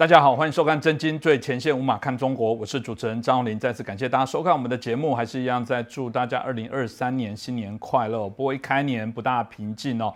大家好，欢迎收看《真金最前线》，无马看中国，我是主持人张宏林。再次感谢大家收看我们的节目，还是一样在祝大家二零二三年新年快乐。不过一开年不大平静哦。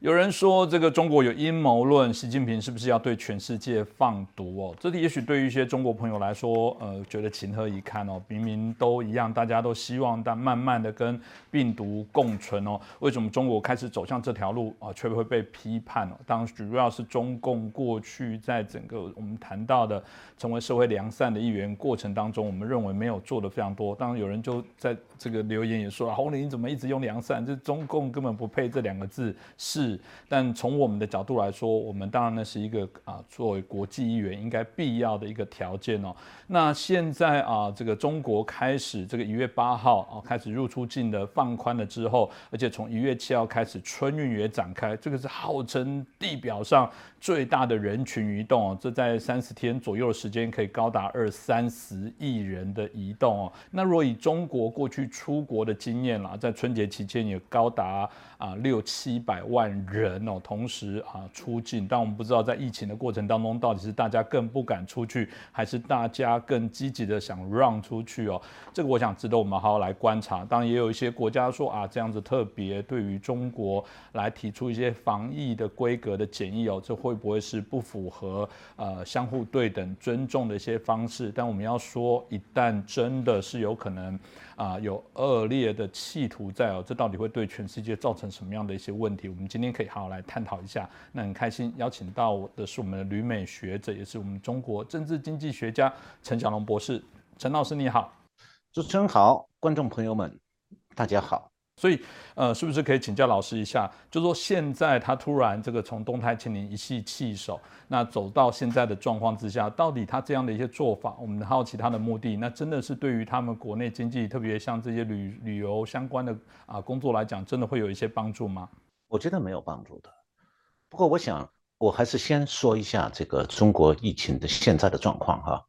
有人说这个中国有阴谋论，习近平是不是要对全世界放毒哦？这里也许对于一些中国朋友来说，呃，觉得情何以堪哦？明明都一样，大家都希望但慢慢的跟病毒共存哦。为什么中国开始走向这条路啊，却会被批判哦？当然，主要是中共过去在整个我们谈到的成为社会良善的一员过程当中，我们认为没有做的非常多。当然，有人就在这个留言也说，红林怎么一直用良善？这中共根本不配这两个字是。但从我们的角度来说，我们当然呢是一个啊，作为国际议员应该必要的一个条件哦。那现在啊，这个中国开始这个一月八号啊开始入出境的放宽了之后，而且从一月七号开始春运也展开，这个是号称地表上最大的人群移动哦。这在三十天左右的时间可以高达二三十亿人的移动哦。那若以中国过去出国的经验啦，在春节期间也高达啊六七百万人。哦，同时啊出境，但我们不知道在疫情的过程当中，到底是大家更不敢出去，还是大家更积极的想让出去哦？这个我想值得我们好好来观察。当然，也有一些国家说啊，这样子特别对于中国来提出一些防疫的规格的检疫哦，这会会不会是不符合呃相互对等尊重的一些方式？但我们要说，一旦真的是有可能。啊，有恶劣的企图在哦，这到底会对全世界造成什么样的一些问题？我们今天可以好好来探讨一下。那很开心邀请到的是我们的旅美学者，也是我们中国政治经济学家陈小龙博士。陈老师你好，主持人好，观众朋友们大家好。所以，呃，是不是可以请教老师一下？就说现在他突然这个从动态清零一系弃守，那走到现在的状况之下，到底他这样的一些做法，我们好奇他的目的，那真的是对于他们国内经济，特别像这些旅旅游相关的啊工作来讲，真的会有一些帮助吗？我觉得没有帮助的。不过，我想我还是先说一下这个中国疫情的现在的状况哈。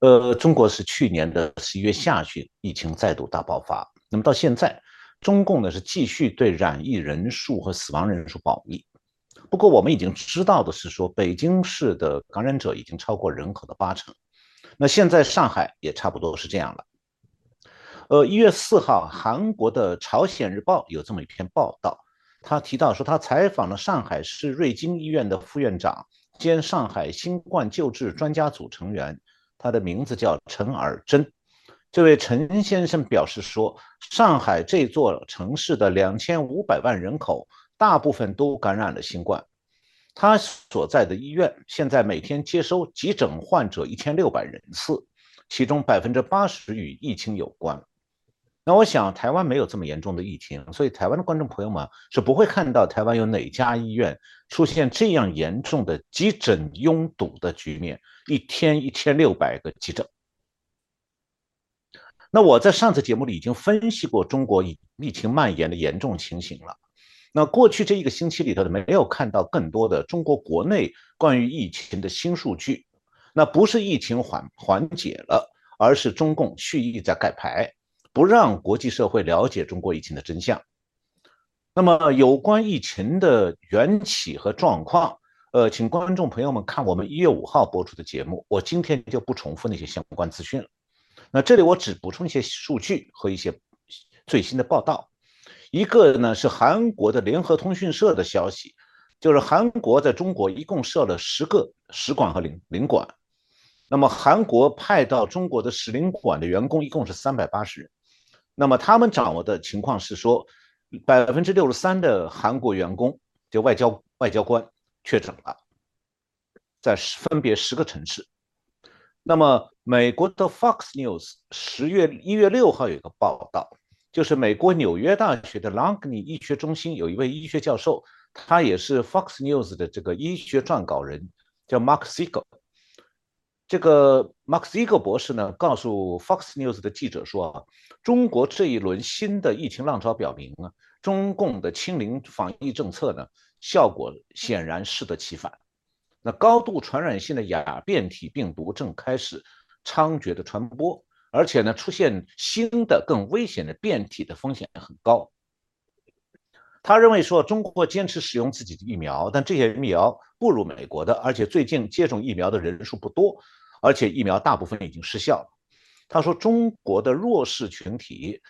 呃，中国是去年的十一月下旬疫情再度大爆发，那么到现在。中共呢是继续对染疫人数和死亡人数保密，不过我们已经知道的是说，北京市的感染者已经超过人口的八成，那现在上海也差不多是这样了。呃，一月四号，韩国的《朝鲜日报》有这么一篇报道，他提到说，他采访了上海市瑞金医院的副院长兼上海新冠救治专家组成员，他的名字叫陈尔珍。这位陈先生表示说，上海这座城市的两千五百万人口，大部分都感染了新冠。他所在的医院现在每天接收急诊患者一千六百人次，其中百分之八十与疫情有关。那我想，台湾没有这么严重的疫情，所以台湾的观众朋友们是不会看到台湾有哪家医院出现这样严重的急诊拥堵的局面，一天一千六百个急诊。那我在上次节目里已经分析过中国疫疫情蔓延的严重情形了。那过去这一个星期里头的，没有看到更多的中国国内关于疫情的新数据。那不是疫情缓缓解了，而是中共蓄意在盖牌，不让国际社会了解中国疫情的真相。那么有关疫情的缘起和状况，呃，请观众朋友们看我们一月五号播出的节目，我今天就不重复那些相关资讯了。那这里我只补充一些数据和一些最新的报道。一个呢是韩国的联合通讯社的消息，就是韩国在中国一共设了十个使馆和领领馆。那么韩国派到中国的使领馆的员工一共是三百八十人。那么他们掌握的情况是说，百分之六十三的韩国员工就外交外交官确诊了，在分别十个城市。那么，美国的 Fox News 十月一月六号有一个报道，就是美国纽约大学的 Langone 医学中心有一位医学教授，他也是 Fox News 的这个医学撰稿人，叫 Mark Siegel。这个 Mark Siegel 博士呢，告诉 Fox News 的记者说啊，中国这一轮新的疫情浪潮表明啊，中共的清零防疫政策呢，效果显然适得其反。那高度传染性的亚变体病毒正开始猖獗的传播，而且呢，出现新的更危险的变体的风险很高。他认为说，中国坚持使用自己的疫苗，但这些疫苗不如美国的，而且最近接种疫苗的人数不多，而且疫苗大部分已经失效了。他说，中国的弱势群体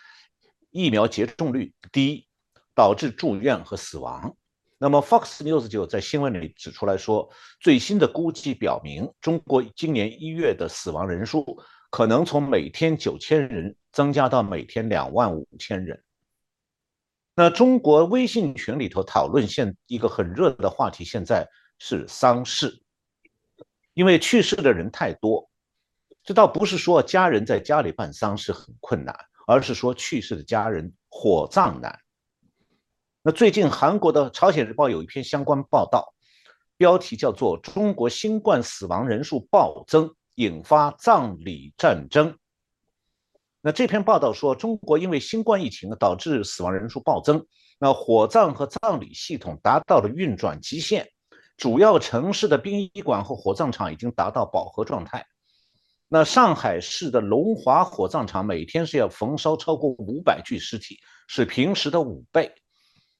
疫苗接种率低，导致住院和死亡。那么，Fox News 就在新闻里指出来说，最新的估计表明，中国今年一月的死亡人数可能从每天九千人增加到每天两万五千人。那中国微信群里头讨论现一个很热的话题，现在是丧事，因为去世的人太多。这倒不是说家人在家里办丧事很困难，而是说去世的家人火葬难。那最近韩国的《朝鲜日报》有一篇相关报道，标题叫做《中国新冠死亡人数暴增，引发葬礼战争》。那这篇报道说，中国因为新冠疫情导致死亡人数暴增，那火葬和葬礼系统达到了运转极限，主要城市的殡仪馆和火葬场已经达到饱和状态。那上海市的龙华火葬场每天是要焚烧超过五百具尸体，是平时的五倍。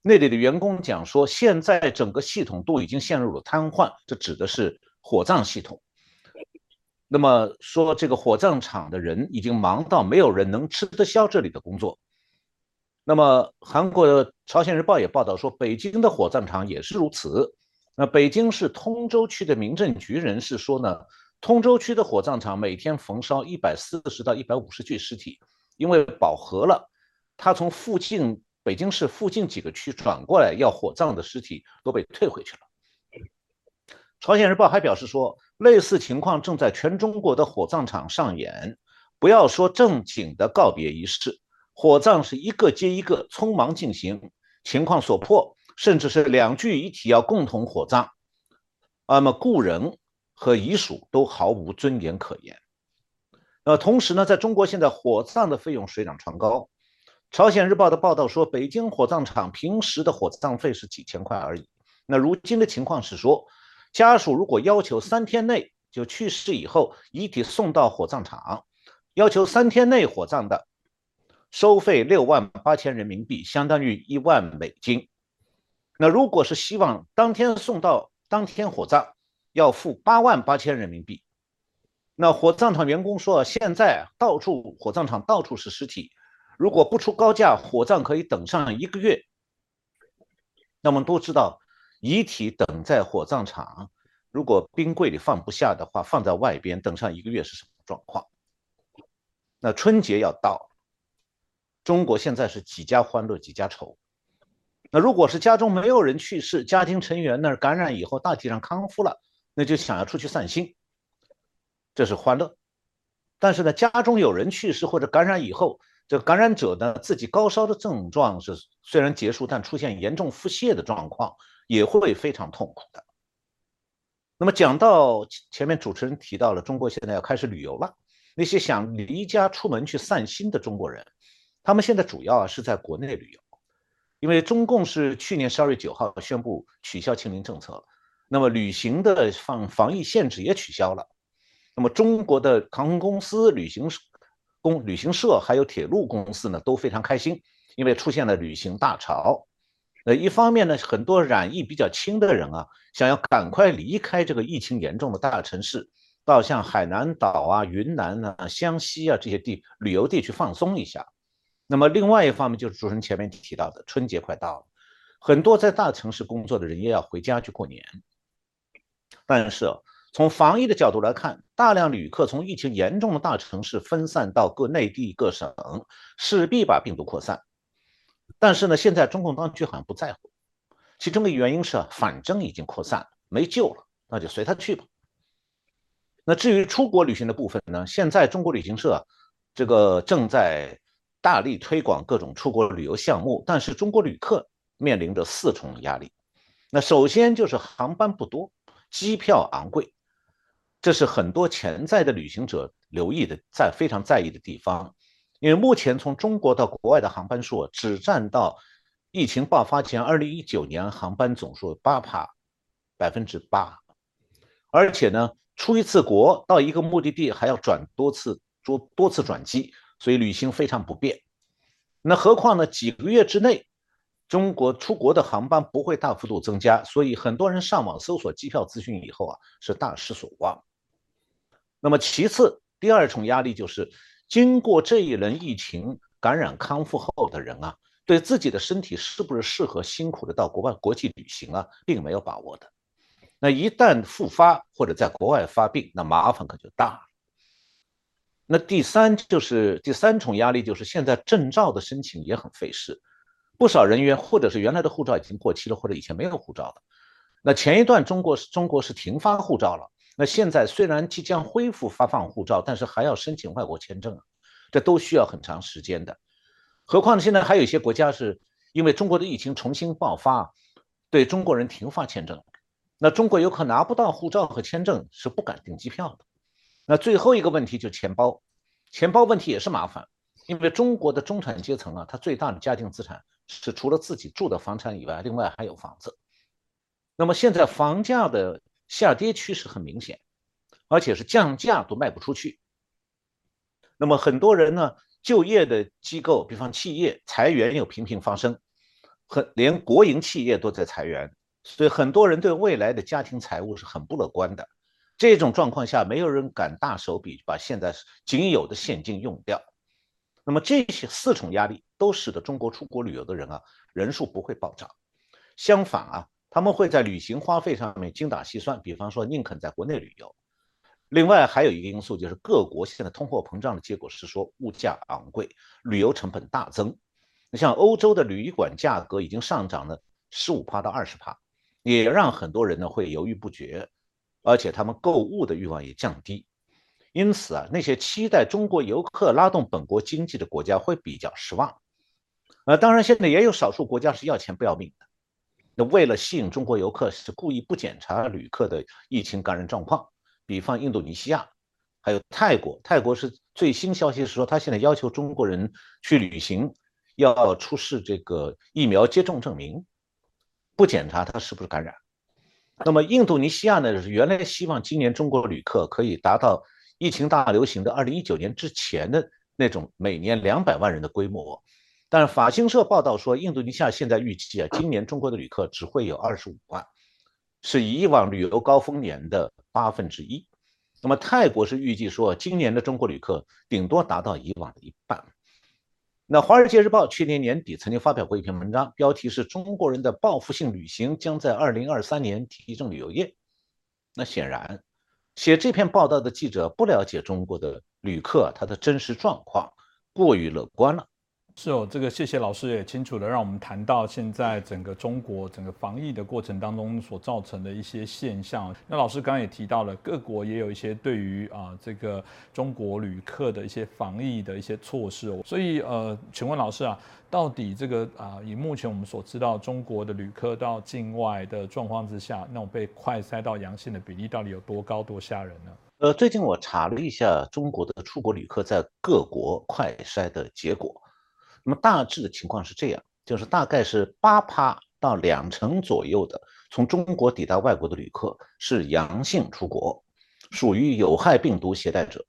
那里的员工讲说，现在整个系统都已经陷入了瘫痪，这指的是火葬系统。那么说，这个火葬场的人已经忙到没有人能吃得消这里的工作。那么韩国的《朝鲜日报》也报道说，北京的火葬场也是如此。那北京市通州区的民政局人士说呢，通州区的火葬场每天焚烧一百四十到一百五十具尸体，因为饱和了，他从附近。北京市附近几个区转过来要火葬的尸体都被退回去了。朝鲜日报还表示说，类似情况正在全中国的火葬场上演。不要说正经的告别仪式，火葬是一个接一个匆忙进行，情况所迫，甚至是两具遗体要共同火葬，那么故人和遗属都毫无尊严可言。呃，同时呢，在中国现在火葬的费用水涨船高。朝鲜日报的报道说，北京火葬场平时的火葬费是几千块而已。那如今的情况是说，家属如果要求三天内就去世以后遗体送到火葬场，要求三天内火葬的，收费六万八千人民币，相当于一万美金。那如果是希望当天送到当天火葬，要付八万八千人民币。那火葬场员工说，现在到处火葬场到处是尸体。如果不出高价，火葬可以等上一个月。那我们都知道，遗体等在火葬场，如果冰柜里放不下的话，放在外边等上一个月是什么状况？那春节要到，中国现在是几家欢乐几家愁。那如果是家中没有人去世，家庭成员那儿感染以后大体上康复了，那就想要出去散心，这是欢乐。但是呢，家中有人去世或者感染以后，这个感染者呢，自己高烧的症状是虽然结束，但出现严重腹泻的状况，也会非常痛苦的。那么讲到前面主持人提到了，中国现在要开始旅游了。那些想离家出门去散心的中国人，他们现在主要啊是在国内旅游，因为中共是去年十二月九号宣布取消清零政策，那么旅行的防防疫限制也取消了。那么中国的航空公司、旅行公旅行社还有铁路公司呢都非常开心，因为出现了旅行大潮。呃，一方面呢，很多染疫比较轻的人啊，想要赶快离开这个疫情严重的大城市，到像海南岛啊、云南啊、湘西啊这些地旅游地去放松一下。那么另外一方面，就是主持人前面提到的，春节快到了，很多在大城市工作的人也要回家去过年。但是。从防疫的角度来看，大量旅客从疫情严重的大城市分散到各内地各省，势必把病毒扩散。但是呢，现在中共当局好像不在乎，其中的原因是，反正已经扩散了，没救了，那就随他去吧。那至于出国旅行的部分呢，现在中国旅行社这个正在大力推广各种出国旅游项目，但是中国旅客面临着四重压力。那首先就是航班不多，机票昂贵。这是很多潜在的旅行者留意的，在非常在意的地方，因为目前从中国到国外的航班数只占到疫情爆发前二零一九年航班总数八帕，百分之八，而且呢，出一次国到一个目的地还要转多次多多次转机，所以旅行非常不便。那何况呢，几个月之内中国出国的航班不会大幅度增加，所以很多人上网搜索机票资讯以后啊，是大失所望。那么其次，第二重压力就是经过这一轮疫情感染康复后的人啊，对自己的身体是不是适合辛苦的到国外国际旅行啊，并没有把握的。那一旦复发或者在国外发病，那麻烦可就大了。那第三就是第三重压力，就是现在证照的申请也很费事，不少人员或者是原来的护照已经过期了，或者以前没有护照的。那前一段中国是中国是停发护照了，那现在虽然即将恢复发放护照，但是还要申请外国签证啊，这都需要很长时间的。何况现在还有一些国家是因为中国的疫情重新爆发，对中国人停发签证。那中国游客拿不到护照和签证是不敢订机票的。那最后一个问题就是钱包，钱包问题也是麻烦，因为中国的中产阶层啊，他最大的家庭资产是除了自己住的房产以外，另外还有房子。那么现在房价的下跌趋势很明显，而且是降价都卖不出去。那么很多人呢，就业的机构，比方企业裁员又频频发生，很连国营企业都在裁员。所以很多人对未来的家庭财务是很不乐观的。这种状况下，没有人敢大手笔把现在仅有的现金用掉。那么这些四重压力都使得中国出国旅游的人啊人数不会暴涨，相反啊，他们会在旅行花费上面精打细算，比方说宁肯在国内旅游。另外还有一个因素就是各国现在通货膨胀的结果是说物价昂贵，旅游成本大增。你像欧洲的旅馆价格已经上涨了十五趴到二十趴。也让很多人呢会犹豫不决，而且他们购物的欲望也降低，因此啊，那些期待中国游客拉动本国经济的国家会比较失望。呃，当然现在也有少数国家是要钱不要命的，那为了吸引中国游客，是故意不检查旅客的疫情感染状况，比方印度尼西亚，还有泰国。泰国是最新消息是说，他现在要求中国人去旅行要出示这个疫苗接种证明。不检查他是不是感染，那么印度尼西亚呢？原来希望今年中国旅客可以达到疫情大流行的二零一九年之前的那种每年两百万人的规模，但是法新社报道说，印度尼西亚现在预计啊，今年中国的旅客只会有二十五万，是以往旅游高峰年的八分之一。那么泰国是预计说，今年的中国旅客顶多达到以往的一半。那《华尔街日报》去年年底曾经发表过一篇文章，标题是“中国人的报复性旅行将在2023年提振旅游业”。那显然，写这篇报道的记者不了解中国的旅客他的真实状况，过于乐观了。是哦，这个谢谢老师也清楚的让我们谈到现在整个中国整个防疫的过程当中所造成的一些现象。那老师刚刚也提到了，各国也有一些对于啊这个中国旅客的一些防疫的一些措施哦。所以呃，请问老师啊，到底这个啊以目前我们所知道中国的旅客到境外的状况之下，那种被快筛到阳性的比例到底有多高多吓人呢？呃，最近我查了一下中国的出国旅客在各国快筛的结果。那么大致的情况是这样，就是大概是八趴到两成左右的从中国抵达外国的旅客是阳性出国，属于有害病毒携带者，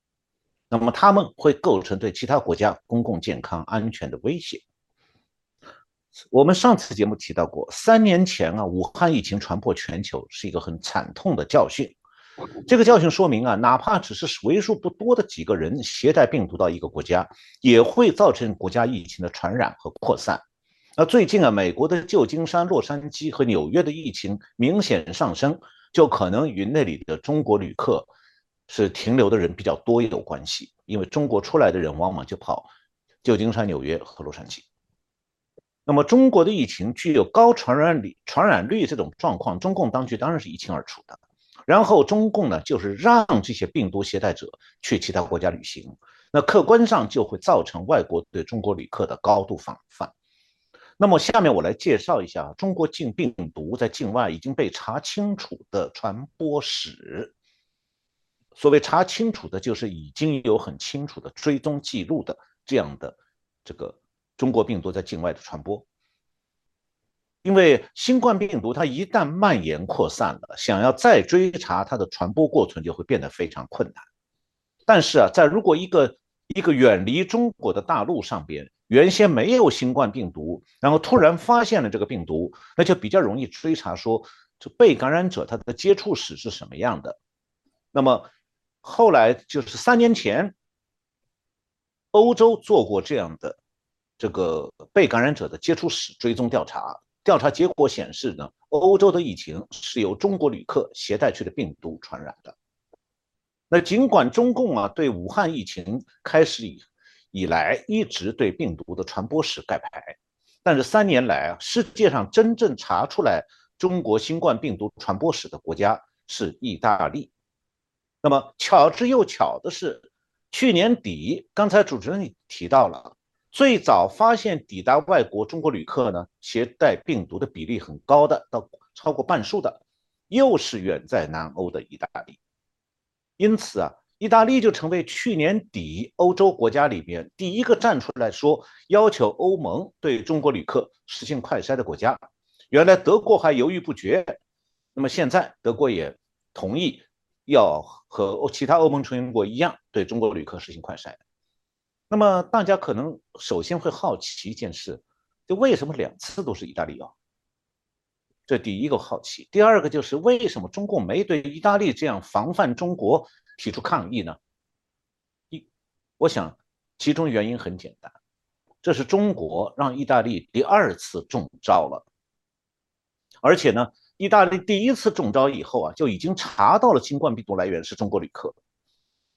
那么他们会构成对其他国家公共健康安全的威胁。我们上次节目提到过，三年前啊，武汉疫情传播全球是一个很惨痛的教训。这个教训说明啊，哪怕只是为数不多的几个人携带病毒到一个国家，也会造成国家疫情的传染和扩散。那最近啊，美国的旧金山、洛杉矶和纽约的疫情明显上升，就可能与那里的中国旅客是停留的人比较多有关系。因为中国出来的人往往就跑旧金山、纽约和洛杉矶。那么，中国的疫情具有高传染率、传染率这种状况，中共当局当然是一清二楚的。然后中共呢，就是让这些病毒携带者去其他国家旅行，那客观上就会造成外国对中国旅客的高度防范。那么下面我来介绍一下中国境病毒在境外已经被查清楚的传播史。所谓查清楚的，就是已经有很清楚的追踪记录的这样的这个中国病毒在境外的传播。因为新冠病毒它一旦蔓延扩散了，想要再追查它的传播过程就会变得非常困难。但是啊，在如果一个一个远离中国的大陆上边原先没有新冠病毒，然后突然发现了这个病毒，那就比较容易追查说这被感染者他的接触史是什么样的。那么后来就是三年前，欧洲做过这样的这个被感染者的接触史追踪调查，调查结果显示呢，欧洲的疫情是由中国旅客携带去的病毒传染的。那尽管中共啊对武汉疫情开始以以来一直对病毒的传播史盖牌，但是三年来啊，世界上真正查出来中国新冠病毒传播史的国家是意大利。那么巧之又巧的是，去年底，刚才主持人提到了，最早发现抵达外国中国旅客呢携带病毒的比例很高的，到超过半数的，又是远在南欧的意大利。因此啊，意大利就成为去年底欧洲国家里边第一个站出来说要求欧盟对中国旅客实行快筛的国家。原来德国还犹豫不决，那么现在德国也同意要和其他欧盟成员国一样对中国旅客实行快筛。那么大家可能首先会好奇一件事，就为什么两次都是意大利啊？这第一个好奇，第二个就是为什么中共没对意大利这样防范中国提出抗议呢？一，我想其中原因很简单，这是中国让意大利第二次中招了，而且呢，意大利第一次中招以后啊，就已经查到了新冠病毒来源是中国旅客。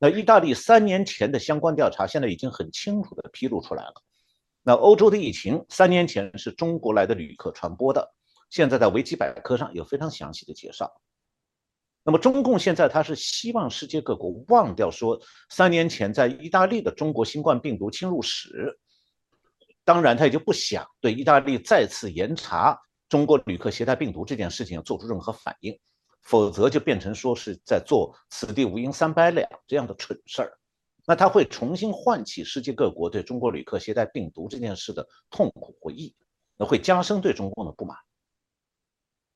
那意大利三年前的相关调查现在已经很清楚的披露出来了，那欧洲的疫情三年前是中国来的旅客传播的。现在在维基百科上有非常详细的介绍。那么中共现在他是希望世界各国忘掉说三年前在意大利的中国新冠病毒侵入史，当然他也就不想对意大利再次严查中国旅客携带病毒这件事情做出任何反应，否则就变成说是在做此地无银三百两这样的蠢事儿。那他会重新唤起世界各国对中国旅客携带病毒这件事的痛苦回忆，那会加深对中共的不满。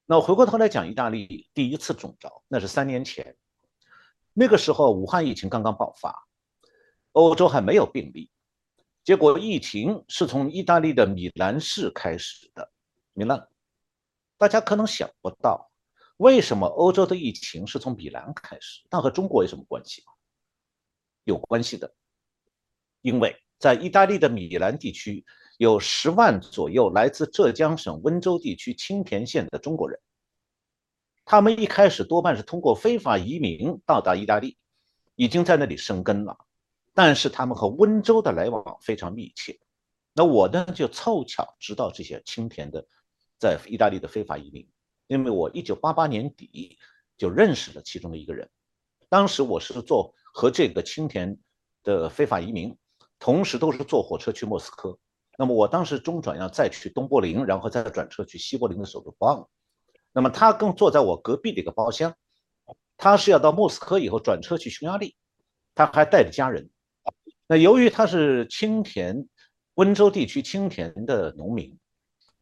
那回过头来讲，意大利第一次中招，那是三年前，那个时候武汉疫情刚刚爆发，欧洲还没有病例，结果疫情是从意大利的米兰市开始的。米兰，大家可能想不到，为什么欧洲的疫情是从米兰开始？那和中国有什么关系吗？有关系的，因为在意大利的米兰地区。有十万左右来自浙江省温州地区青田县的中国人，他们一开始多半是通过非法移民到达意大利，已经在那里生根了。但是他们和温州的来往非常密切。那我呢就凑巧知道这些青田的在意大利的非法移民，因为我一九八八年底就认识了其中的一个人。当时我是坐和这个青田的非法移民，同时都是坐火车去莫斯科。那么我当时中转要再去东柏林，然后再转车去西柏林的首都邦。那么他更坐在我隔壁的一个包厢，他是要到莫斯科以后转车去匈牙利，他还带着家人。那由于他是青田温州地区青田的农民，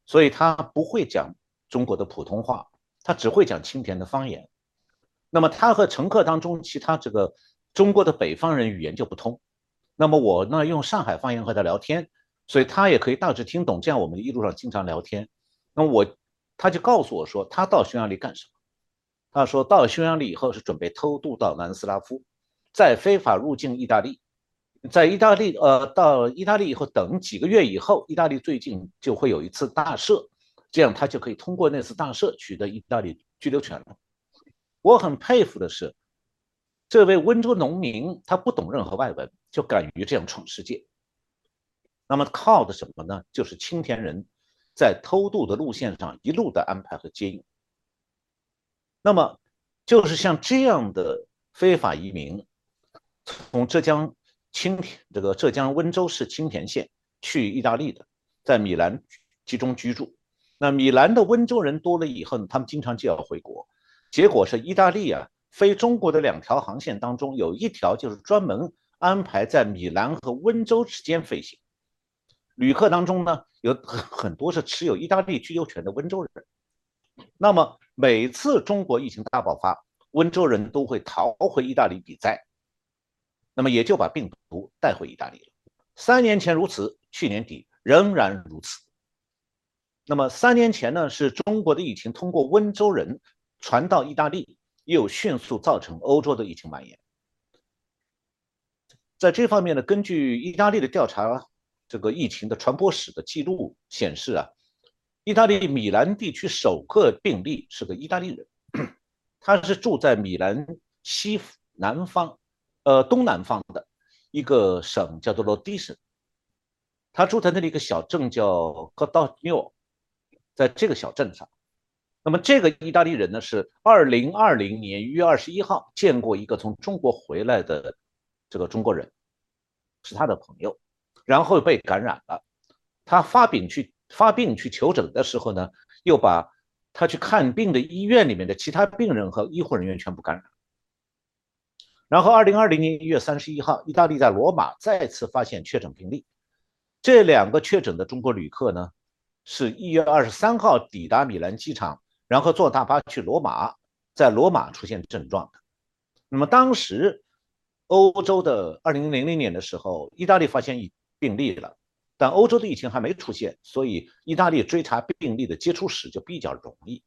所以他不会讲中国的普通话，他只会讲青田的方言。那么他和乘客当中其他这个中国的北方人语言就不通。那么我呢用上海方言和他聊天。所以他也可以大致听懂，这样我们一路上经常聊天。那么我，他就告诉我说，他到匈牙利干什么？他说到匈牙利以后是准备偷渡到南斯拉夫，再非法入境意大利，在意大利呃到意大利以后，等几个月以后，意大利最近就会有一次大赦，这样他就可以通过那次大赦取得意大利居留权了。我很佩服的是，这位温州农民，他不懂任何外文，就敢于这样闯世界。那么靠的什么呢？就是青田人在偷渡的路线上一路的安排和接应。那么就是像这样的非法移民，从浙江青田这个浙江温州市青田县去意大利的，在米兰集中居住。那米兰的温州人多了以后呢，他们经常就要回国。结果是意大利啊，飞中国的两条航线当中有一条就是专门安排在米兰和温州之间飞行。旅客当中呢，有很很多是持有意大利居留权的温州人。那么每次中国疫情大爆发，温州人都会逃回意大利避灾，那么也就把病毒带回意大利了。三年前如此，去年底仍然如此。那么三年前呢，是中国的疫情通过温州人传到意大利，又迅速造成欧洲的疫情蔓延。在这方面呢，根据意大利的调查，这个疫情的传播史的记录显示啊，意大利米兰地区首个病例是个意大利人，他是住在米兰西南方，呃东南方的一个省叫做罗迪省，他住在那里一个小镇叫戈道纽。在这个小镇上，那么这个意大利人呢，是二零二零年一月二十一号见过一个从中国回来的这个中国人，是他的朋友，然后被感染了。他发病去发病去求诊的时候呢，又把他去看病的医院里面的其他病人和医护人员全部感染。然后二零二零年一月三十一号，意大利在罗马再次发现确诊病例，这两个确诊的中国旅客呢？是一月二十三号抵达米兰机场，然后坐大巴去罗马，在罗马出现症状的。那么当时欧洲的二零零零年的时候，意大利发现一病例了，但欧洲的疫情还没出现，所以意大利追查病例的接触史就比较容易。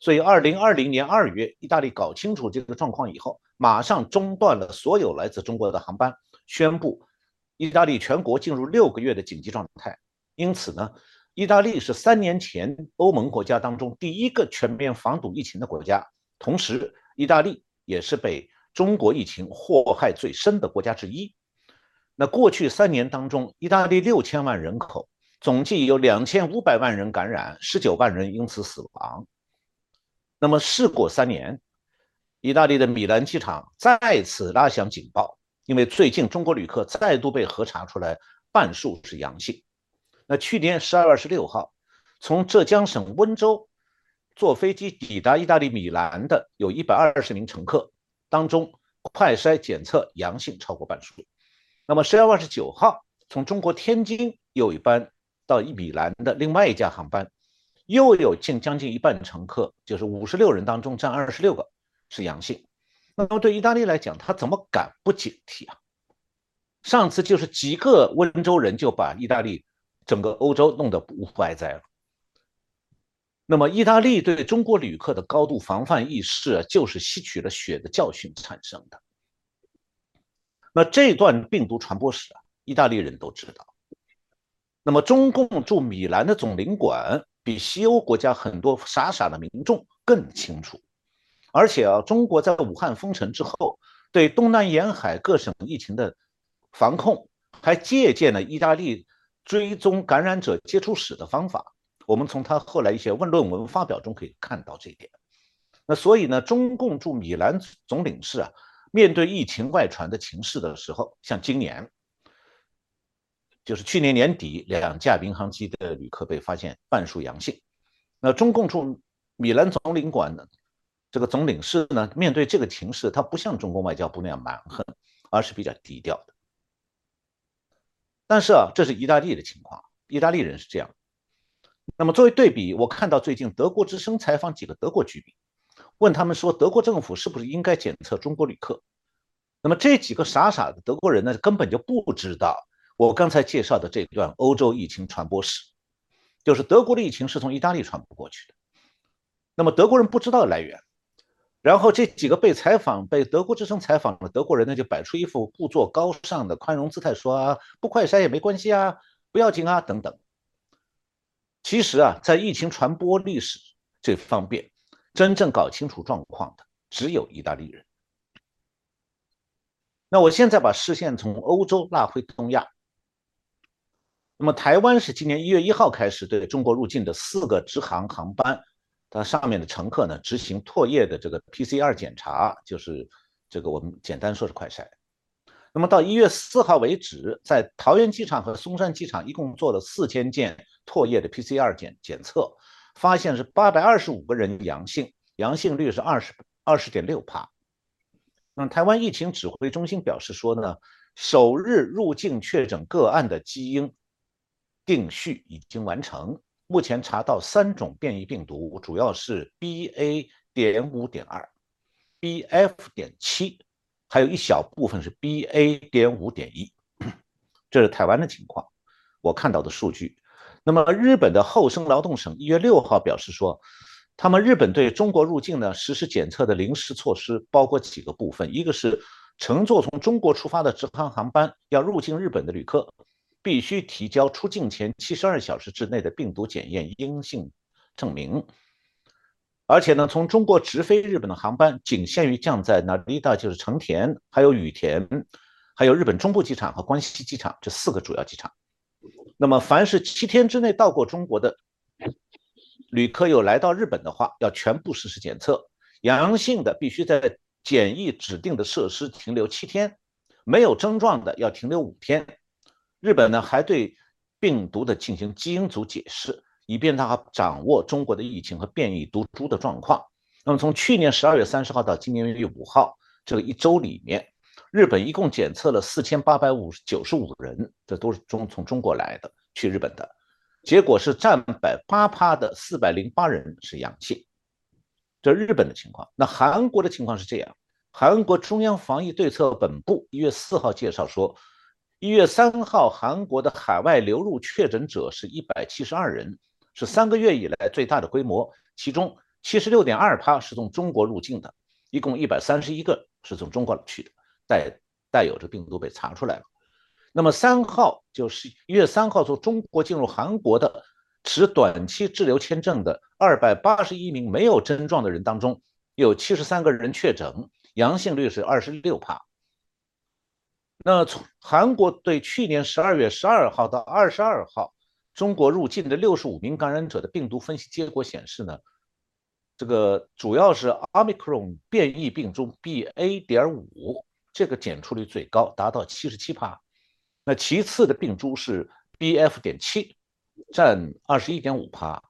所以二零二零年二月，意大利搞清楚这个状况以后，马上中断了所有来自中国的航班，宣布意大利全国进入六个月的紧急状态。因此呢。意大利是三年前欧盟国家当中第一个全面防堵疫情的国家，同时，意大利也是被中国疫情祸害最深的国家之一。那过去三年当中，意大利六千万人口，总计有两千五百万人感染，十九万人因此死亡。那么事过三年，意大利的米兰机场再次拉响警报，因为最近中国旅客再度被核查出来半数是阳性。那去年十二月二十六号，从浙江省温州坐飞机抵达意大利米兰的有一百二十名乘客，当中快筛检测阳性超过半数。那么十二月二十九号，从中国天津有一班到米兰的另外一家航班，又有近将近一半乘客，就是五十六人当中占二十六个是阳性。那么对意大利来讲，他怎么敢不警惕啊？上次就是几个温州人就把意大利。整个欧洲弄得无不哀哉了。那么，意大利对中国旅客的高度防范意识，就是吸取了血的教训产生的。那这段病毒传播史啊，意大利人都知道。那么，中共驻米兰的总领馆比西欧国家很多傻傻的民众更清楚。而且啊，中国在武汉封城之后，对东南沿海各省疫情的防控，还借鉴了意大利。追踪感染者接触史的方法，我们从他后来一些问论文发表中可以看到这一点。那所以呢，中共驻米兰总领事啊，面对疫情外传的情势的时候，像今年，就是去年年底，两架民航机的旅客被发现半数阳性。那中共驻米兰总领馆呢，这个总领事呢，面对这个情势，他不像中共外交部那样蛮横，而是比较低调的。但是啊，这是意大利的情况，意大利人是这样。那么作为对比，我看到最近德国之声采访几个德国居民，问他们说，德国政府是不是应该检测中国旅客？那么这几个傻傻的德国人呢，根本就不知道我刚才介绍的这段欧洲疫情传播史，就是德国的疫情是从意大利传播过去的。那么德国人不知道来源。然后这几个被采访、被德国之声采访的德国人呢，就摆出一副故作高尚的宽容姿态，说啊，不快筛也没关系啊，不要紧啊，等等。其实啊，在疫情传播历史这方面，真正搞清楚状况的只有意大利人。那我现在把视线从欧洲拉回东亚。那么台湾是今年一月一号开始对中国入境的四个直航航班。那上面的乘客呢，执行唾液的这个 PCR 检查，就是这个我们简单说是快筛。那么到一月四号为止，在桃园机场和松山机场一共做了四千件唾液的 PCR 检检测，发现是八百二十五个人阳性，阳性率是二十二十点六帕。那台湾疫情指挥中心表示说呢，首日入境确诊个案的基因定序已经完成。目前查到三种变异病毒，主要是 BA. 点五点二、BF. 点七，还有一小部分是 BA. 点五点一。这是台湾的情况。我看到的数据。那么日本的厚生劳动省一月六号表示说，他们日本对中国入境呢实施检测的临时措施包括几个部分，一个是乘坐从中国出发的直航航班要入境日本的旅客，必须提交出境前七十二小时之内的病毒检验阴性证明。而且呢，从中国直飞日本的航班仅限于降在哪里的，就是成田、还有羽田、还有日本中部机场和关西机场这四个主要机场。那么，凡是七天之内到过中国的旅客有来到日本的话，要全部实施检测，阳性的必须在检疫指定的设施停留七天，没有症状的要停留五天。日本呢，还对病毒的进行基因组解释。以便他掌握中国的疫情和变异毒株的状况。那么从去年十二月三十号到今年一月五号这个一周里面，日本一共检测了四千八百五十九十五人，这都是中从中国来的去日本的，结果是占百八趴的四百零八人是阳性。这日本的情况，那韩国的情况是这样：韩国中央防疫对策本部一月四号介绍说，一月三号韩国的海外流入确诊者是一百七十二人。是三个月以来最大的规模，其中七十六点二趴是从中国入境的，一共一百三十一个是从中国去的，带带有这病毒被查出来了。那么三号就是一月三号从中国进入韩国的持短期滞留签证的二百八十一名没有症状的人当中，有七十三个人确诊，阳性率是二十六帕。那从韩国对去年十二月十二号到二十二号。中国入境的六十五名感染者的病毒分析结果显示呢，这个主要是奥密克戎变异病株 BA. 点五，这个检出率最高，达到七十七帕。那其次的病株是 BF. 点七，占二十一点五帕。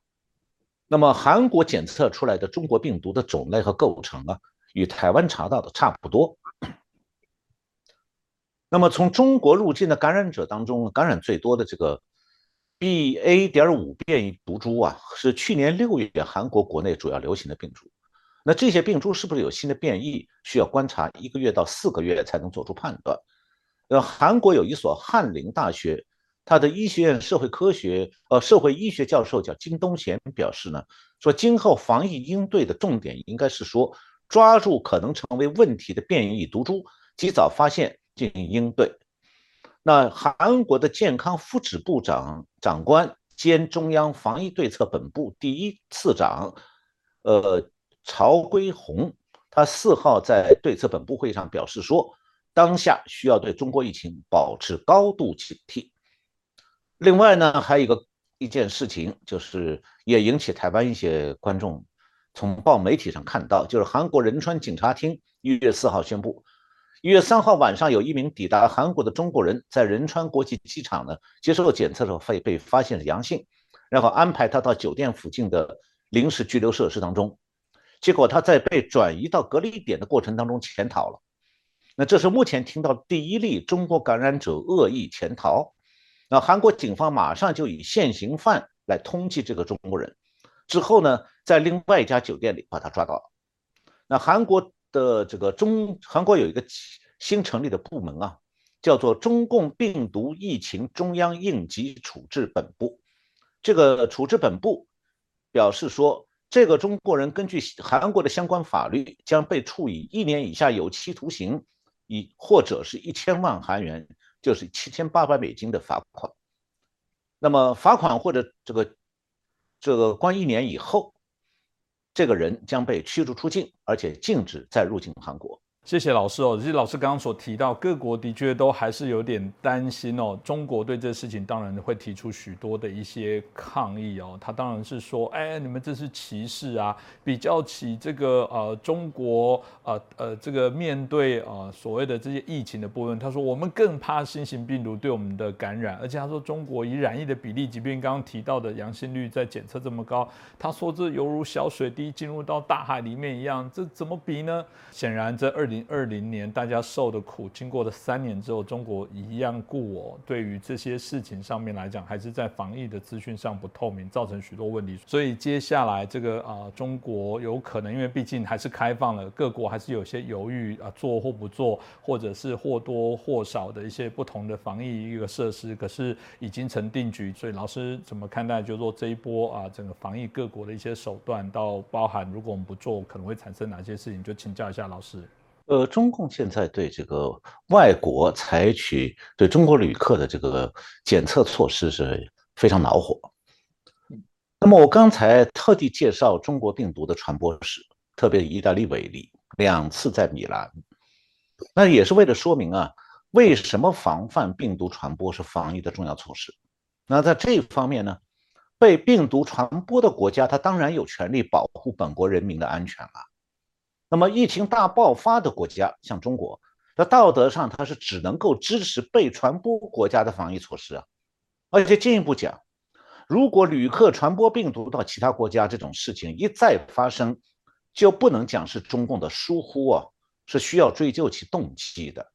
那么韩国检测出来的中国病毒的种类和构成啊，与台湾查到的差不多。那么从中国入境的感染者当中，感染最多的这个。BA. 点五变异毒株啊，是去年六月韩国国内主要流行的病株。那这些病株是不是有新的变异，需要观察一个月到四个月才能做出判断。呃，韩国有一所翰林大学，他的医学院社会科学呃社会医学教授叫金东贤表示呢，说今后防疫应对的重点应该是说抓住可能成为问题的变异毒株，及早发现进行应对。那韩国的健康福祉部长长官兼中央防疫对策本部第一次长，呃，曹圭宏，他四号在对策本部会议上表示说，当下需要对中国疫情保持高度警惕。另外呢，还有一个一件事情，就是也引起台湾一些观众从报媒体上看到，就是韩国仁川警察厅一月四号宣布。一月三号晚上，有一名抵达韩国的中国人在仁川国际机场呢接受了检测的时候被被发现是阳性，然后安排他到酒店附近的临时拘留设施当中，结果他在被转移到隔离点的过程当中潜逃了。那这是目前听到第一例中国感染者恶意潜逃。那韩国警方马上就以现行犯来通缉这个中国人，之后呢，在另外一家酒店里把他抓到了。那韩国。的这个中韩国有一个新成立的部门啊，叫做中共病毒疫情中央应急处置本部。这个处置本部表示说，这个中国人根据韩国的相关法律，将被处以一年以下有期徒刑，以或者是一千万韩元，就是七千八百美金的罚款。那么罚款或者这个这个关一年以后。这个人将被驱逐出境，而且禁止再入境韩国。谢谢老师哦。其实老师刚刚所提到，各国的确都还是有点担心哦。中国对这事情当然会提出许多的一些抗议哦。他当然是说，哎，你们这是歧视啊！比较起这个呃中国呃呃这个面对呃所谓的这些疫情的部分，他说我们更怕新型病毒对我们的感染，而且他说中国以染疫的比例，即便刚刚提到的阳性率在检测这么高，他说这犹如小水滴进入到大海里面一样，这怎么比呢？显然这二零。零二零年大家受的苦，经过了三年之后，中国一样故我。对于这些事情上面来讲，还是在防疫的资讯上不透明，造成许多问题。所以接下来这个啊，中国有可能，因为毕竟还是开放了，各国还是有些犹豫啊，做或不做，或者是或多或少的一些不同的防疫一个设施，可是已经成定局。所以老师怎么看待，就是说这一波啊，整个防疫各国的一些手段，到包含如果我们不做，可能会产生哪些事情？就请教一下老师。呃，中共现在对这个外国采取对中国旅客的这个检测措施是非常恼火。那么我刚才特地介绍中国病毒的传播史，特别以意大利为例，两次在米兰，那也是为了说明啊，为什么防范病毒传播是防疫的重要措施。那在这一方面呢，被病毒传播的国家，它当然有权利保护本国人民的安全了。那么，疫情大爆发的国家，像中国，在道德上它是只能够支持被传播国家的防疫措施啊。而且进一步讲，如果旅客传播病毒到其他国家，这种事情一再发生，就不能讲是中共的疏忽啊，是需要追究其动机的。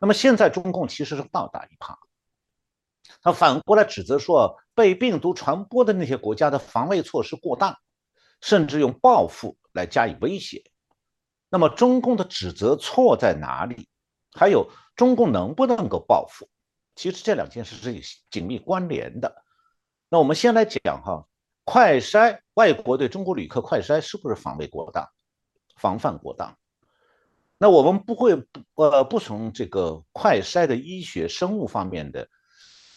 那么现在中共其实是倒打一耙，他反过来指责说，被病毒传播的那些国家的防卫措施过当，甚至用报复。来加以威胁，那么中共的指责错在哪里？还有中共能不能够报复？其实这两件事是紧密关联的。那我们先来讲哈，快筛，外国对中国旅客快筛是不是防卫过当、防范过当？那我们不会呃不从这个快筛的医学生物方面的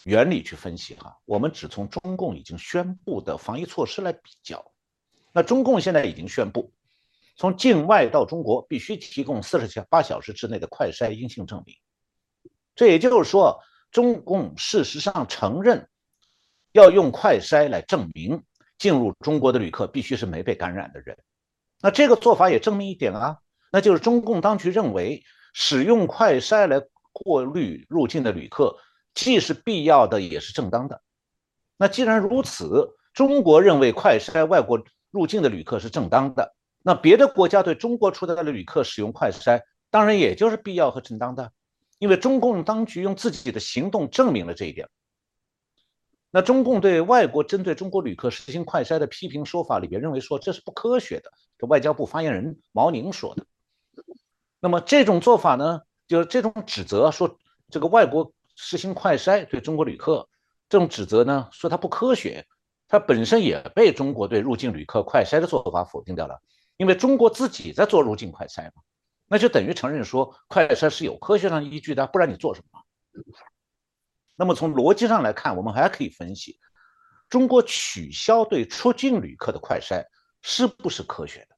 原理去分析哈，我们只从中共已经宣布的防疫措施来比较。那中共现在已经宣布，从境外到中国必须提供四十八小时之内的快筛阴性证明。这也就是说，中共事实上承认要用快筛来证明进入中国的旅客必须是没被感染的人。那这个做法也证明一点啊，那就是中共当局认为使用快筛来过滤入境的旅客既是必要的也是正当的。那既然如此，中国认为快筛外国。入境的旅客是正当的，那别的国家对中国出来的旅客使用快筛，当然也就是必要和正当的，因为中共当局用自己的行动证明了这一点。那中共对外国针对中国旅客实行快筛的批评说法里边，认为说这是不科学的，这外交部发言人毛宁说的。那么这种做法呢，就是这种指责说这个外国实行快筛对中国旅客，这种指责呢，说它不科学。它本身也被中国对入境旅客快筛的做法否定掉了，因为中国自己在做入境快筛嘛，那就等于承认说快筛是有科学上依据的，不然你做什么？那么从逻辑上来看，我们还可以分析，中国取消对出境旅客的快筛是不是科学的？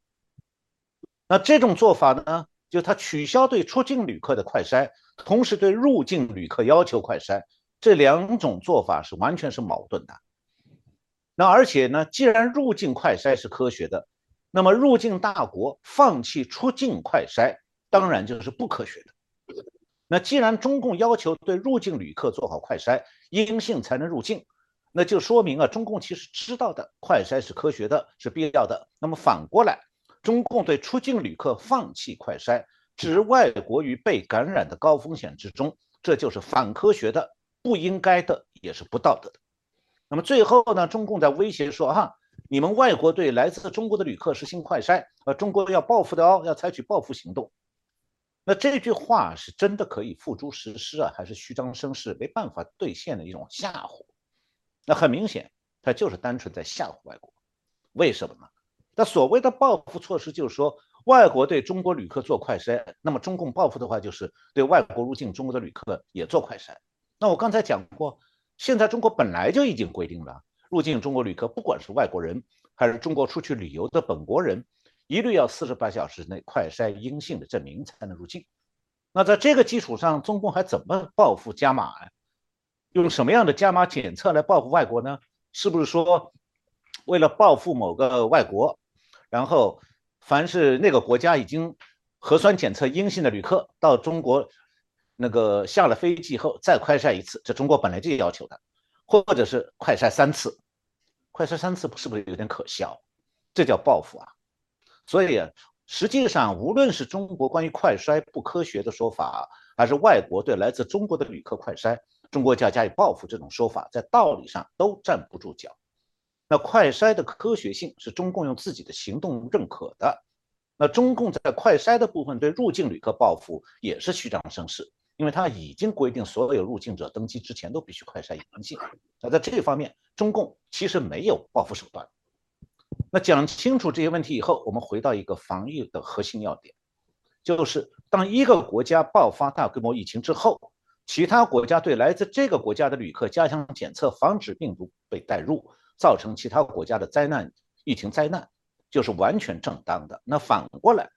那这种做法呢，就它取消对出境旅客的快筛，同时对入境旅客要求快筛，这两种做法是完全是矛盾的。那而且呢，既然入境快筛是科学的，那么入境大国放弃出境快筛，当然就是不科学的。那既然中共要求对入境旅客做好快筛，阴性才能入境，那就说明啊，中共其实知道的快筛是科学的，是必要的。那么反过来，中共对出境旅客放弃快筛，置外国于被感染的高风险之中，这就是反科学的，不应该的，也是不道德的。那么最后呢，中共在威胁说：“哈，你们外国对来自中国的旅客实行快筛，呃，中国要报复的哦，要采取报复行动。”那这句话是真的可以付诸实施啊，还是虚张声势、没办法兑现的一种吓唬？那很明显，他就是单纯在吓唬外国。为什么呢？那所谓的报复措施就是说，外国对中国旅客做快筛，那么中共报复的话就是对外国入境中国的旅客也做快筛。那我刚才讲过。现在中国本来就已经规定了，入境中国旅客，不管是外国人还是中国出去旅游的本国人，一律要四十八小时内快筛阴性的证明才能入境。那在这个基础上，中共还怎么报复加码呀？用什么样的加码检测来报复外国呢？是不是说，为了报复某个外国，然后凡是那个国家已经核酸检测阴性的旅客到中国？那个下了飞机后再快筛一次，这中国本来就要求的，或者是快筛三次，快筛三次是不是有点可笑？这叫报复啊！所以，实际上，无论是中国关于快筛不科学的说法，还是外国对来自中国的旅客快筛，中国就要加以报复这种说法，在道理上都站不住脚。那快筛的科学性是中共用自己的行动认可的。那中共在快筛的部分对入境旅客报复也是虚张声势，因为他已经规定所有入境者登机之前都必须快筛阳性。那在这方面，中共其实没有报复手段。那讲清楚这些问题以后，我们回到一个防疫的核心要点，就是当一个国家爆发大规模疫情之后，其他国家对来自这个国家的旅客加强检测，防止病毒被带入。造成其他国家的灾难、疫情灾难，就是完全正当的。那反过来，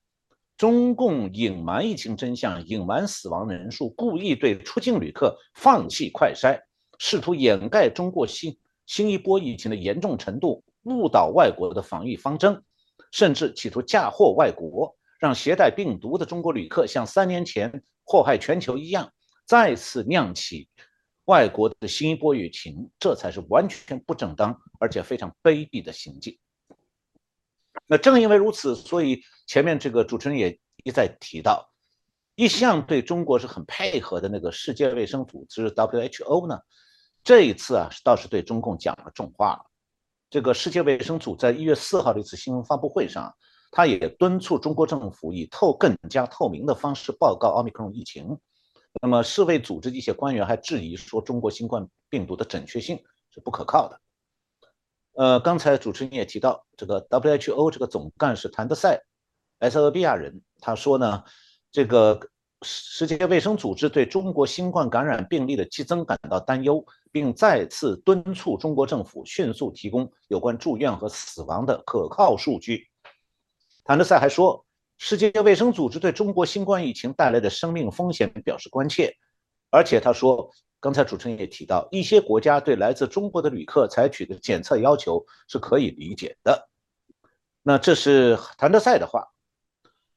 中共隐瞒疫情真相、隐瞒死亡人数，故意对出境旅客放弃快筛，试图掩盖中国新新一波疫情的严重程度，误导外国的防疫方针，甚至企图嫁祸外国，让携带病毒的中国旅客像三年前祸害全球一样，再次酿起。外国的新一波疫情，这才是完全不正当而且非常卑鄙的行径。那正因为如此，所以前面这个主持人也一再提到，一向对中国是很配合的那个世界卫生组织 WHO 呢，这一次啊倒是对中共讲了重话了。这个世界卫生组织在一月四号的一次新闻发布会上，他也敦促中国政府以透更加透明的方式报告奥密克戎疫情。那么，世卫组织一些官员还质疑说，中国新冠病毒的准确性是不可靠的。呃，刚才主持人也提到，这个 WHO 这个总干事谭德赛，埃塞俄比亚人，他说呢，这个世界卫生组织对中国新冠感染病例的激增感到担忧，并再次敦促中国政府迅速提供有关住院和死亡的可靠数据。谭德赛还说。世界卫生组织对中国新冠疫情带来的生命风险表示关切，而且他说，刚才主持人也提到，一些国家对来自中国的旅客采取的检测要求是可以理解的。那这是谭德赛的话。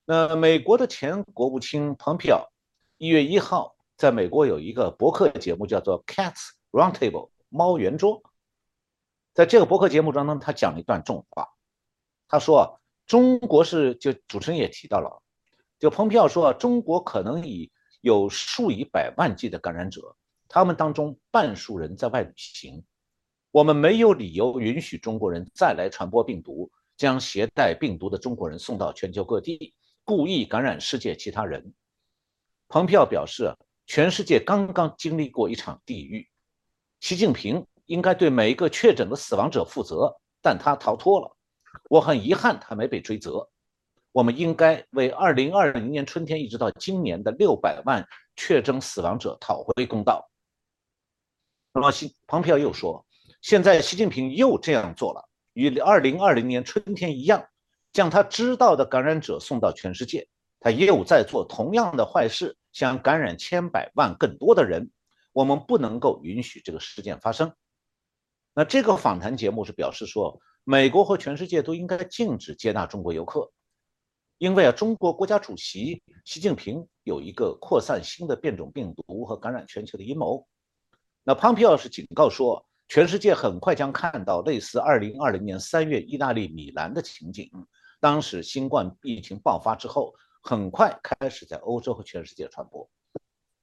那美国的前国务卿蓬佩奥一月一号在美国有一个博客节目，叫做 Cats Roundtable 猫圆桌，在这个博客节目当中，他讲了一段重话，他说。中国是就主持人也提到了，就蓬佩奥说，中国可能已有数以百万计的感染者，他们当中半数人在外旅行，我们没有理由允许中国人再来传播病毒，将携带病毒的中国人送到全球各地，故意感染世界其他人。蓬佩奥表示，全世界刚刚经历过一场地狱，习近平应该对每一个确诊的死亡者负责，但他逃脱了。我很遗憾，他没被追责。我们应该为2020年春天一直到今年的600万确诊死亡者讨回公道。那么，西蓬佩奥又说，现在习近平又这样做了，与2020年春天一样，将他知道的感染者送到全世界。他又在做同样的坏事，想感染千百万更多的人。我们不能够允许这个事件发生。那这个访谈节目是表示说。美国和全世界都应该禁止接纳中国游客，因为啊，中国国家主席习近平有一个扩散新的变种病毒和感染全球的阴谋。那蓬佩奥是警告说，全世界很快将看到类似2020年3月意大利米兰的情景。当时新冠疫情爆发之后，很快开始在欧洲和全世界传播。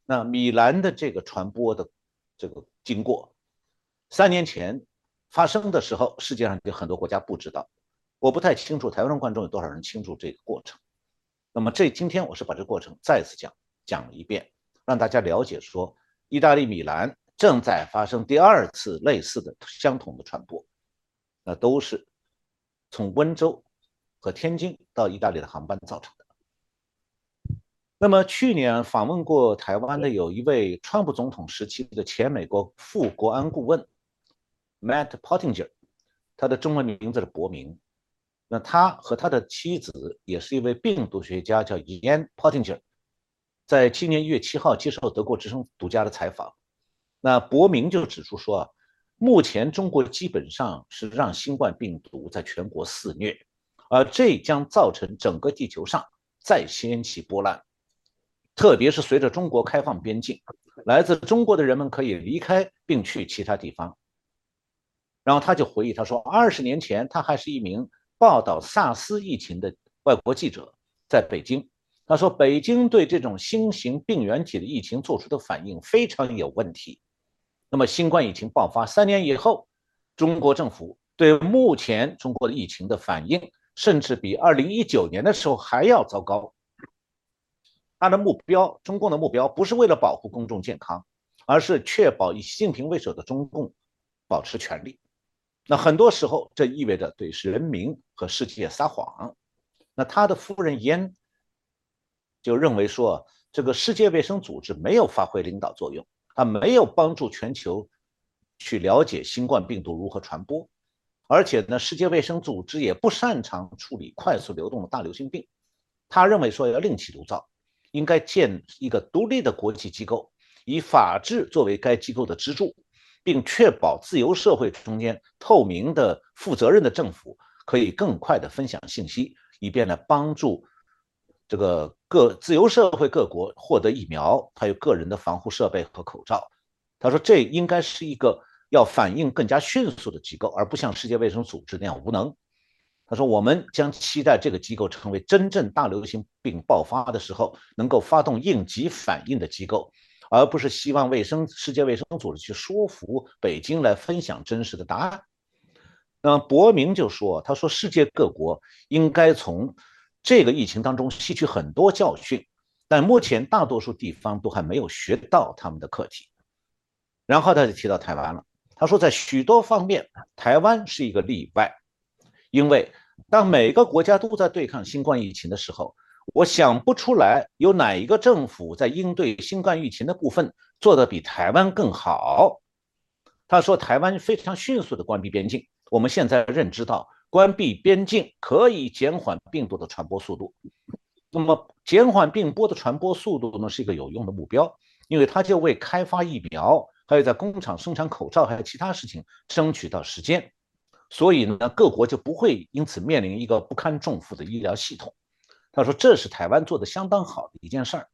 那米兰的这个传播的这个经过，三年前。发生的时候，世界上有很多国家不知道，我不太清楚台湾观众有多少人清楚这个过程。那么这今天我是把这个过程再次讲讲了一遍，让大家了解说，意大利米兰正在发生第二次类似的相同的传播，那都是从温州和天津到意大利的航班造成的。那么去年访问过台湾的有一位川普总统时期的前美国副国安顾问。Matt Pottinger，他的中文名字是伯明。那他和他的妻子也是一位病毒学家，叫 Ian Pottinger。在今年一月七号接受德国之声独家的采访，那伯明就指出说啊，目前中国基本上是让新冠病毒在全国肆虐，而这将造成整个地球上再掀起波澜。特别是随着中国开放边境，来自中国的人们可以离开并去其他地方。然后他就回忆，他说，二十年前他还是一名报道萨斯疫情的外国记者，在北京。他说，北京对这种新型病原体的疫情做出的反应非常有问题。那么，新冠疫情爆发三年以后，中国政府对目前中国的疫情的反应，甚至比二零一九年的时候还要糟糕。他的目标，中共的目标不是为了保护公众健康，而是确保以习近平为首的中共保持权力。那很多时候，这意味着对人民和世界撒谎。那他的夫人燕就认为说，这个世界卫生组织没有发挥领导作用，它没有帮助全球去了解新冠病毒如何传播，而且呢，世界卫生组织也不擅长处理快速流动的大流行病。他认为说要另起炉灶，应该建一个独立的国际机构，以法治作为该机构的支柱。并确保自由社会中间透明的、负责任的政府可以更快地分享信息，以便呢帮助这个各自由社会各国获得疫苗，还有个人的防护设备和口罩。他说，这应该是一个要反应更加迅速的机构，而不像世界卫生组织那样无能。他说，我们将期待这个机构成为真正大流行病爆发的时候能够发动应急反应的机构。而不是希望卫生世界卫生组织去说服北京来分享真实的答案。那伯明就说：“他说世界各国应该从这个疫情当中吸取很多教训，但目前大多数地方都还没有学到他们的课题。”然后他就提到台湾了。他说，在许多方面，台湾是一个例外，因为当每个国家都在对抗新冠疫情的时候。我想不出来有哪一个政府在应对新冠疫情的部分做得比台湾更好。他说，台湾非常迅速地关闭边境。我们现在认知到，关闭边境可以减缓病毒的传播速度。那么，减缓病毒的传播速度呢，是一个有用的目标，因为它就为开发疫苗，还有在工厂生产口罩，还有其他事情争取到时间。所以呢，各国就不会因此面临一个不堪重负的医疗系统。他说：“这是台湾做的相当好的一件事儿，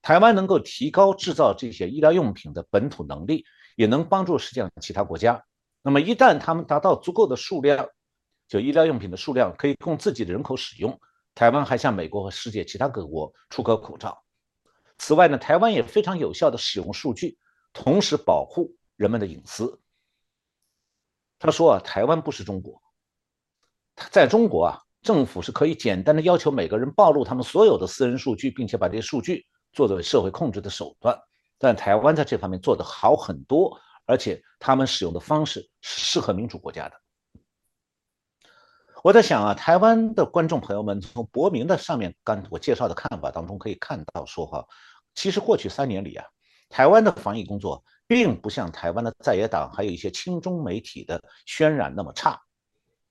台湾能够提高制造这些医疗用品的本土能力，也能帮助世界上其他国家。那么一旦他们达到足够的数量，就医疗用品的数量可以供自己的人口使用，台湾还向美国和世界其他各国出口口罩。此外呢，台湾也非常有效的使用数据，同时保护人们的隐私。”他说：“啊，台湾不是中国，在中国啊。”政府是可以简单的要求每个人暴露他们所有的私人数据，并且把这些数据作为社会控制的手段。但台湾在这方面做得好很多，而且他们使用的方式是适合民主国家的。我在想啊，台湾的观众朋友们从博明的上面刚我介绍的看法当中可以看到，说哈，其实过去三年里啊，台湾的防疫工作并不像台湾的在野党还有一些亲中媒体的渲染那么差。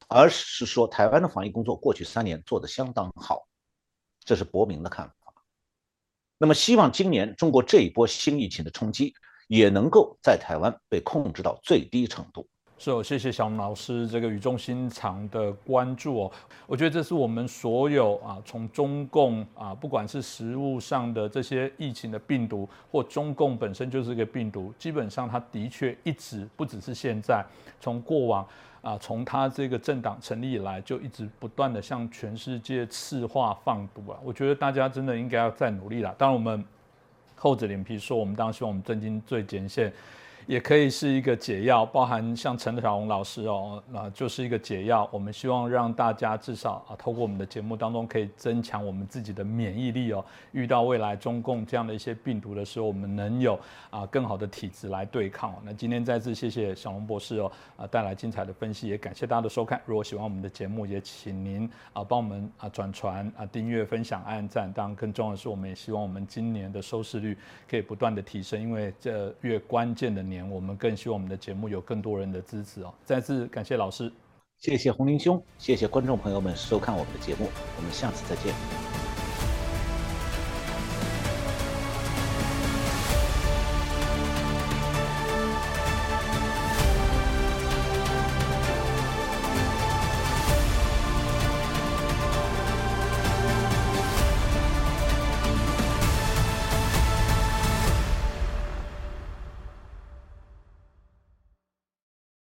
而是说，台湾的防疫工作过去三年做得相当好，这是伯明的看法。那么，希望今年中国这一波新疫情的冲击也能够在台湾被控制到最低程度。是哦，谢谢小龙老师这个语重心长的关注哦。我觉得这是我们所有啊，从中共啊，不管是食物上的这些疫情的病毒，或中共本身就是一个病毒，基本上它的确一直不只是现在，从过往。啊，从它这个政党成立以来，就一直不断的向全世界赤化放毒啊！我觉得大家真的应该要再努力了。当然，我们厚着脸皮说，我们当然希望我们震惊最前线。也可以是一个解药，包含像陈小龙老师哦，那就是一个解药。我们希望让大家至少啊，透过我们的节目当中，可以增强我们自己的免疫力哦。遇到未来中共这样的一些病毒的时候，我们能有啊更好的体质来对抗。那今天再次谢谢小龙博士哦，啊带来精彩的分析，也感谢大家的收看。如果喜欢我们的节目，也请您啊帮我们啊转传啊订阅、分享、按赞。当然，更重要的是，我们也希望我们今年的收视率可以不断的提升，因为这越关键的年。我们更希望我们的节目有更多人的支持哦！再次感谢老师，谢谢洪林兄，谢谢观众朋友们收看我们的节目，我们下次再见。